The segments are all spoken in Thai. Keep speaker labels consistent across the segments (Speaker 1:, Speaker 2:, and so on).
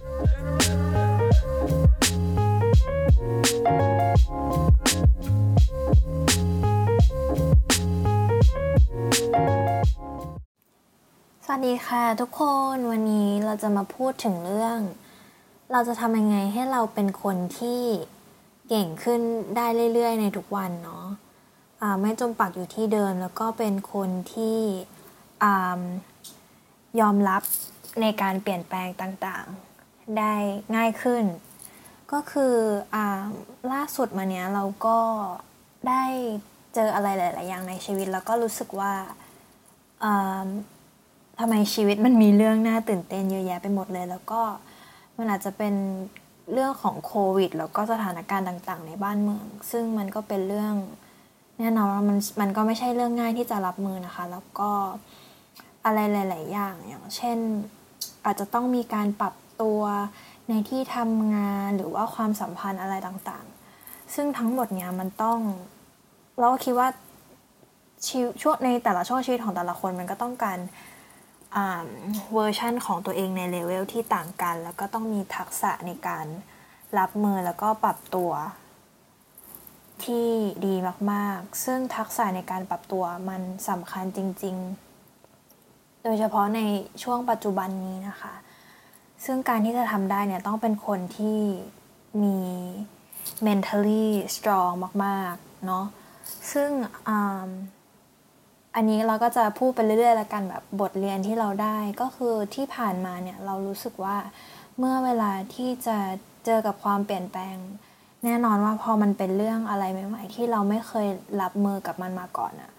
Speaker 1: สวัสดีค่ะทุกคนวันนี้เราจะมาพูดถึงเรื่อง เราจะทำยังไงให้เราเป็นคนที่เก่งขึ้นได้เรื่อยๆ ในทุกวันเนาะะไม่จมปักอยู่ที่เดิม แล้วก็เป็นคนที่ยอมรับในการเปลี่ยนแปลงต่างๆ ได้ง่ายขึ้น ก็คืออล่าสุดมาเนี้ยเราก็ได้เจออะไรหลาย ๆ อย่างในชีวิต แล้วก็รู้สึกว่าทำไมชีวิตมันมีเรื่องน่าตื่นเต้นเยอะแยะไปหมดเลย แล้วก็มันอาจจะเป็นเรื่องของโควิด แล้วก็สถานการณ์ต่าง ๆ ในบ้านเมือง ซึ่งมันก็เป็นเรื่องแน่นอนว่ามันมันก็ไม่ใช่เรื่องง่ายที่จะรับมือนะคะ แล้วก็อะไรหลาย ๆ อย่างอย่างเช่น อาจจะต้องมีการปรับ ตัว ในที่ทำงานหรือว่าความสัมพันธ์อะไรต่างๆ ซึ่งทั้งหมดเนี้ยมันต้อง เราก็คิดว่าช่วงในแต่ละช่วงชีวิตของแต่ละคนมันก็ต้องการเวอร์ชันของตัวเองในเลเวลที่ต่างกัน แล้วก็ต้องมีทักษะในการรับมือแล้วก็ปรับตัวที่ดีมาก ๆ ซึ่งทักษะในการปรับตัวมันสำคัญจริง ๆ โดยเฉพาะในช่วงปัจจุบันนี้นะคะ ซึ่งการที่จะทำได้เนี่ยต้องเป็นคนที่มี mentally strong มากๆ เนาะซึ่งอันนี้เราก็จะพูดไปเรื่อยๆ แล้วกันแบบบทเรียนที่เราได้ก็คือที่ผ่านมาเนี่ยเรารู้สึกว่าเมื่อเวลาที่จะเจอกับความเปลี่ยนแปลง แน่นอนว่าพอมันเป็นเรื่องอะไรใหม่ๆที่เราไม่เคยรับมือกับมันมาก่อนอะ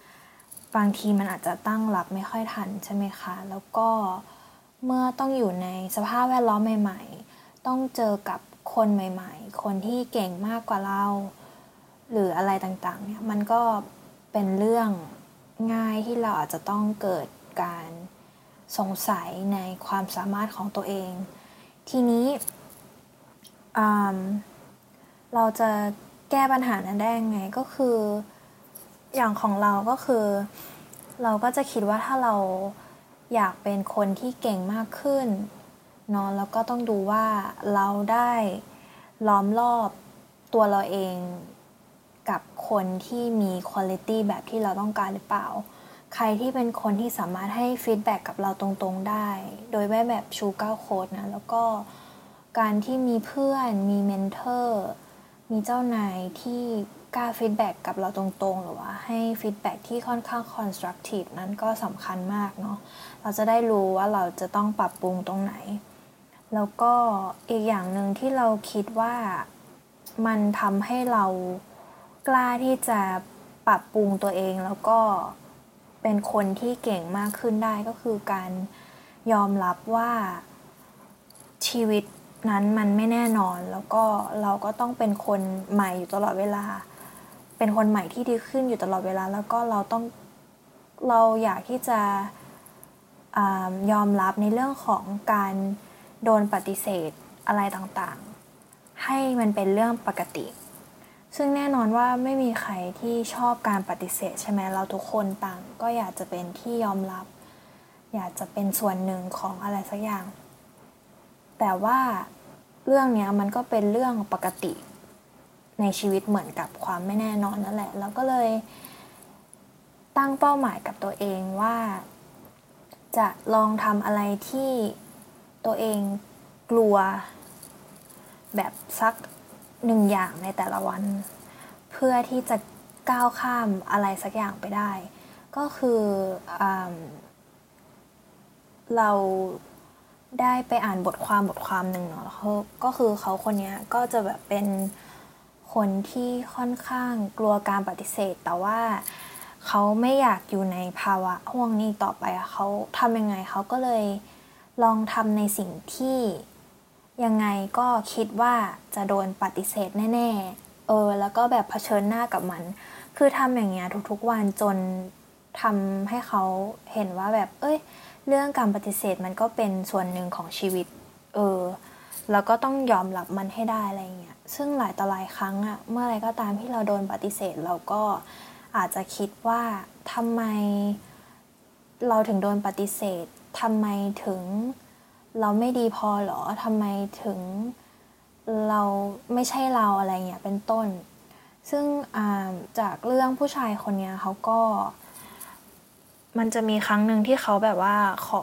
Speaker 1: บางทีมันอาจจะตั้งรับไม่ค่อยทันใช่ไหมคะ แล้วก็ เมื่อต้องอยู่ในสภาพแวดล้อมใหม่ ๆ ต้องเจอกับคนใหม่ ๆ คนที่เก่งมากกว่าเรา หรืออะไรต่างๆเนี่ยมันก็เป็นเรื่องง่ายที่เราอาจจะต้องเกิดการสงสัยในความสามารถของตัวเอง ทีนี้เราจะแก้ปัญหานั้นได้ยังไงก็คืออย่างของเราก็คือ เราก็จะคิดว่าถ้าเรา อยากเป็นคนที่เก่งมากขึ้นเนาะแล้วก็ต้องดูว่าเราได้ล้อมรอบตัวเราเองกับคนที่มีคุณภาพแบบที่เราต้องการหรือเปล่า ใครที่เป็นคนที่สามารถให้ feedback กับเราตรงๆได้ โดยไม่แบบ sugarcoat นะ แล้วก็การที่มีเพื่อน มี mentor มีเจ้านายที่ กล้า feedback กับเราตรงๆ หรือว่าให้ feedback ที่ค่อนข้าง constructive นั้นก็สำคัญมากเนาะเราจะได้รู้ว่าเราจะต้องปรับปรุงตรงไหน แล้วก็อีกอย่างหนึ่งที่เราคิดว่ามันทำให้เรากล้าที่จะปรับปรุงตัวเองแล้วก็เป็นคนที่เก่งมากขึ้นได้ก็คือการยอมรับว่าชีวิตนั้นมันไม่แน่นอน แล้วก็เราก็ต้องเป็นคนใหม่อยู่ตลอดเวลา เป็นคนใหม่ที่ดีขึ้นอยู่ตลอดเวลา แล้วก็เราต้องเราอยากที่จะอยอมรับในเรื่องของการโดนปฏิเสธอะไรต่างๆ ให้มันเป็นเรื่องปกติ ซึ่งแน่นอนว่าไม่มีใครที่ชอบการปฏิเสธใช่ไหมเราทุกคนต่าง ก็อยากจะเป็นที่ยอมรับ อยากจะเป็นส่วนหนึ่งของอะไรสักอย่าง แต่ว่าเรื่องนี้มันก็เป็นเรื่องปกติ ในชีวิตเหมือนกับความไม่แน่นอนนั่นแหละ เราก็เลยตั้งเป้าหมายกับตัวเองว่า จะลองทำอะไรที่ตัวเองกลัว แบบสักหนึ่งอย่างในแต่ละวัน เพื่อที่จะก้าวข้ามอะไรสักอย่างไปได้ ก็คืออเราได้ไปอ่านบทความบทความหนึ่งเนาะก็คือเขาคนนี้ก็จะแบบเป็น คนที่ค่อนข้างกลัวการปฏิเสธ แต่ว่าเขาไม่อยากอยู่ในภาวะห่วงนี้ต่อไปเขาทำยังไงเขาก็เลยลองทำในสิ่งที่ยังไงก็คิดว่าจะโดนปฏิเสธแน่ๆ เออ แล้วก็แบบเผชิญหน้ากับมัน คือทำอย่างเงี้ยทุกๆวันจนทำให้เขาเห็นว่าแบบ เอ้ย เรื่องการปฏิเสธมันก็เป็นส่วนหนึ่งของชีวิต เออ แล้วก็ต้องยอมรับมันให้ได้อะไรเงี้ยซึ่งหลายต่อหลายครั้งอะเมื่อไรก็ตามที่เราโดนปฏิเสธ เราก็อาจจะคิดว่าทำไมเราถึงโดนปฏิเสธทำไมถึงเราไม่ดีพอหรอทำไมถึงเราไม่ใช่เราอะไรเงี้ยเป็นต้น ซึ่งจากเรื่องผู้ชายคนนี้เขาก็ มันจะมีครั้งหนึ่งที่เขาแบบว่าขอ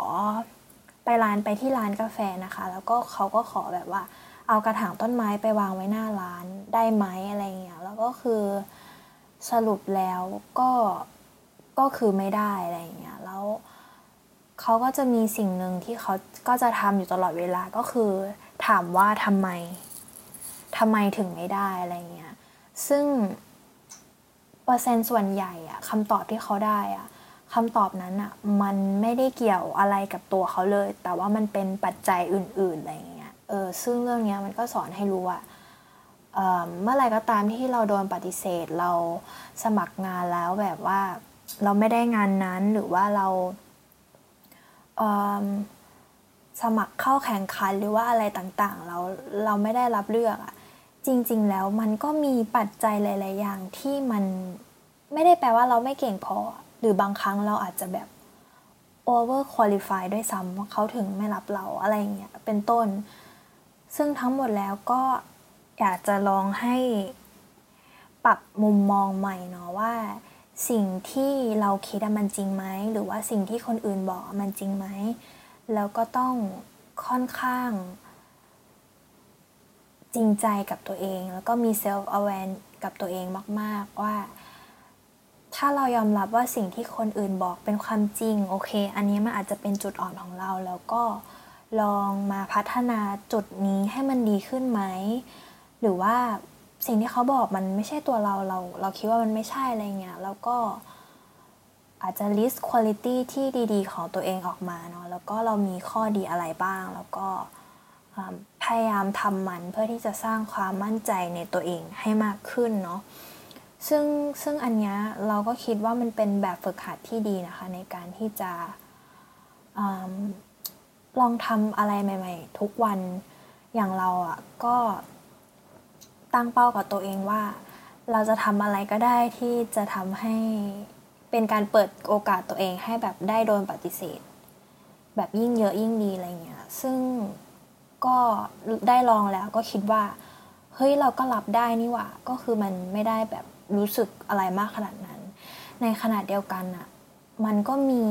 Speaker 1: ไปร้านไปที่ร้านกาแฟนะคะ แล้วก็เขาก็ขอแบบว่า เอากระถางต้นไม้ไปวางไว้หน้าร้านได้ไหมอะไรเงี้ยแล้วก็คือสรุปแล้วก็ก็คือไม่ได้อะไรเงี้ยแล้วเขาก็จะมีสิ่งหนึ่งที่เขาก็จะทำอยู่ตลอดเวลาก็คือ ถามว่าทำไมทำไมถึงไม่ได้อะไรเงี้ยซึ่งเปอร์เซ็นต์ส่วนใหญ่อะคำตอบที่เขาได้อะ คำตอบนั้นอะมันไม่ได้เกี่ยวอะไรกับตัวเขาเลย แต่ว่ามันเป็นปัจจัยอื่นๆอะไรเงี้ยเออซึ่งเรื่องนี้มันก็สอนให้รู้ว่าเมื่อไรก็ตามที่เราโดนปฏิเสธเราสมัครงานแล้วแบบว่าเราไม่ได้งานนั้นหรือว่าเราสมัครเข้าแข่งขันหรือว่าอะไรต่างๆ เราเราไม่ได้รับเลือกอะจริง ๆ แล้วมันก็มีปัจจัยหลาย ๆ อย่างที่มันไม่ได้แปลว่าเราไม่เก่งพอ หรือบางครั้งเราอาจจะแบบ over qualify ด้วยซ้ำว่าเขาถึงไม่รับเราอะไรเงี้ยเป็นต้น ซึ่งทั้งหมดแล้วก็อยากจะลองให้ปรับมุมมองใหม่เนาะว่า สิ่งที่เราคิดมันจริงไหมหรือว่าสิ่งที่คนอื่นบอกมันจริงไหมแล้วก็ต้องค่อนข้าง จริงใจกับตัวเอง แล้วก็มี self aware กับตัวเองมาก ๆ ว่า ถ้าเรายอมรับว่าสิ่งที่คนอื่นบอกเป็นความจริงโอเค อันนี้มันอาจจะเป็นจุดอ่อนของเราแล้วก็ลองมาพัฒนาจุดนี้ให้มันดีขึ้นไหม หรือว่าสิ่งที่เขาบอกมันไม่ใช่ตัวเราเรา เราคิดว่ามันไม่ใช่อะไรเงี้ยแล้วก็อาจจะ list quality ที่ดีๆ ของตัวเองออกมาเนาะแล้วก็เรามีข้อดีอะไรบ้าง แล้วก็พยายามทำมันเพื่อที่จะสร้างความมั่นใจในตัวเองให้มากขึ้นเนาะ ซึ่งซึ่งอันนี้เราก็คิดว่ามันเป็นแบบฝึกหัดที่ดีนะคะ ในการที่จะอลองทำอะไรใหม่ ๆ ทุกวันอย่างเราอะ่ะก็ตั้งเป้ากับตัวเองว่า เราจะทำอะไรก็ได้ที่จะทำให้เป็นการเปิดโอกาสตัวเองให้แบบได้โดนปฏิเสธ แบบยิ่งเยอะยิ่งดีอะไรเงี้ยซึ่งก็ได้ลองแล้วก็คิดว่า เฮ้ยเราก็รับได้นี่หว่า ก็คือมันไม่ได้แบบ รู้สึกอะไรมากขนาดนั้น ในขณะเดียวกันอะมันก็มี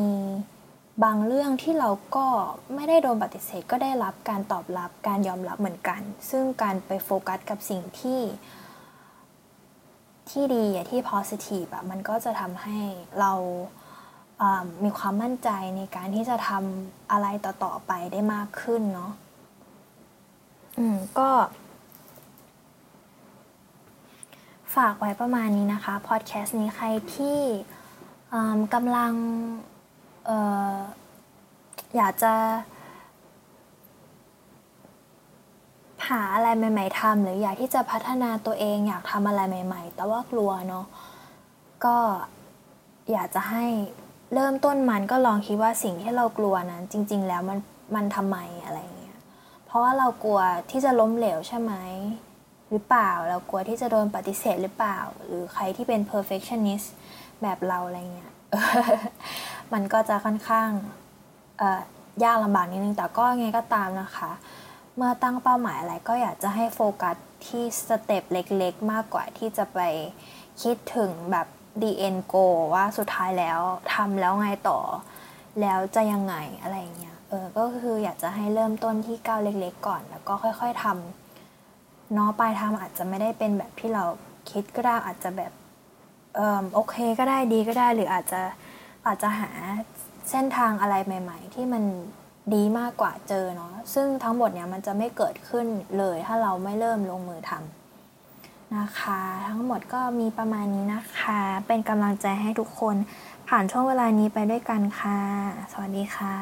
Speaker 1: บางเรื่องที่เราก็ไม่ได้โดนปฏิเสธก็ได้รับการตอบรับการยอมรับเหมือนกัน ซึ่งการไปโฟกัสกับสิ่งที่ที่ดีที่ positive อะมันก็จะทำให้เรามีความมั่นใจในการที่จะทำอะไรต่อ ๆ ไปได้มากขึ้นเนาะอืมก็ ฝากไว้ประมาณนี้นะคะพอดแคสต์นี้ใครที่กำลังอออยากจะหาอะไรใหม่ ๆทำหรืออยากที่จะพัฒนาตัวเองอยากทำอะไรใหม่ ๆ แต่ว่ากลัวเนาะก็อยากจะให้เริ่มต้นมันก็ลองคิดว่าสิ่งที่เรากลัวนั้น จริง ๆ แล้วมันมันทำไมอะไรเงี้ยเพราะว่าเรากลัวที่จะล้มเหลวใช่ไหม หรือเปล่า เรากลัวที่จะโดนปฏิเสธหรือเปล่า หรือใครที่เป็น perfectionist แบบเราอะไรเงี้ย มันก็จะค่อนข้างยากลำบากนิดนึง แต่ก็ไงก็ตามนะคะ เมื่อตั้งเป้าหมายอะไรก็อยากจะให้โฟกัสที่ step เล็กๆ มากกว่าที่จะไปคิดถึงแบบ the end goal ว่าสุดท้ายแล้วทำแล้วไงต่อ แล้วจะยังไงอะไรเงี้ย เออ ก็คืออยากจะให้เริ่มต้นที่ก้าวเล็กๆ ก่อน แล้วก็ค่อย ๆทำ เนาะปลายทางอาจจะไม่ได้เป็นแบบที่เราคิดก็ได้อาจจะแบบเออโอเคก็ได้ดีก็ได้หรืออาจจะอาจจะหาเส้นทางอะไรใหม่ ๆ ที่มันดีมากกว่าเจอเนาะซึ่งทั้งหมดเนี่ยมันจะไม่เกิดขึ้นเลย ถ้าเราไม่เริ่มลงมือทำนะคะ ทั้งหมดก็มีประมาณนี้นะคะ เป็นกำลังใจให้ทุกคนผ่านช่วงเวลานี้ไปด้วยกันค่ะ สวัสดีค่ะ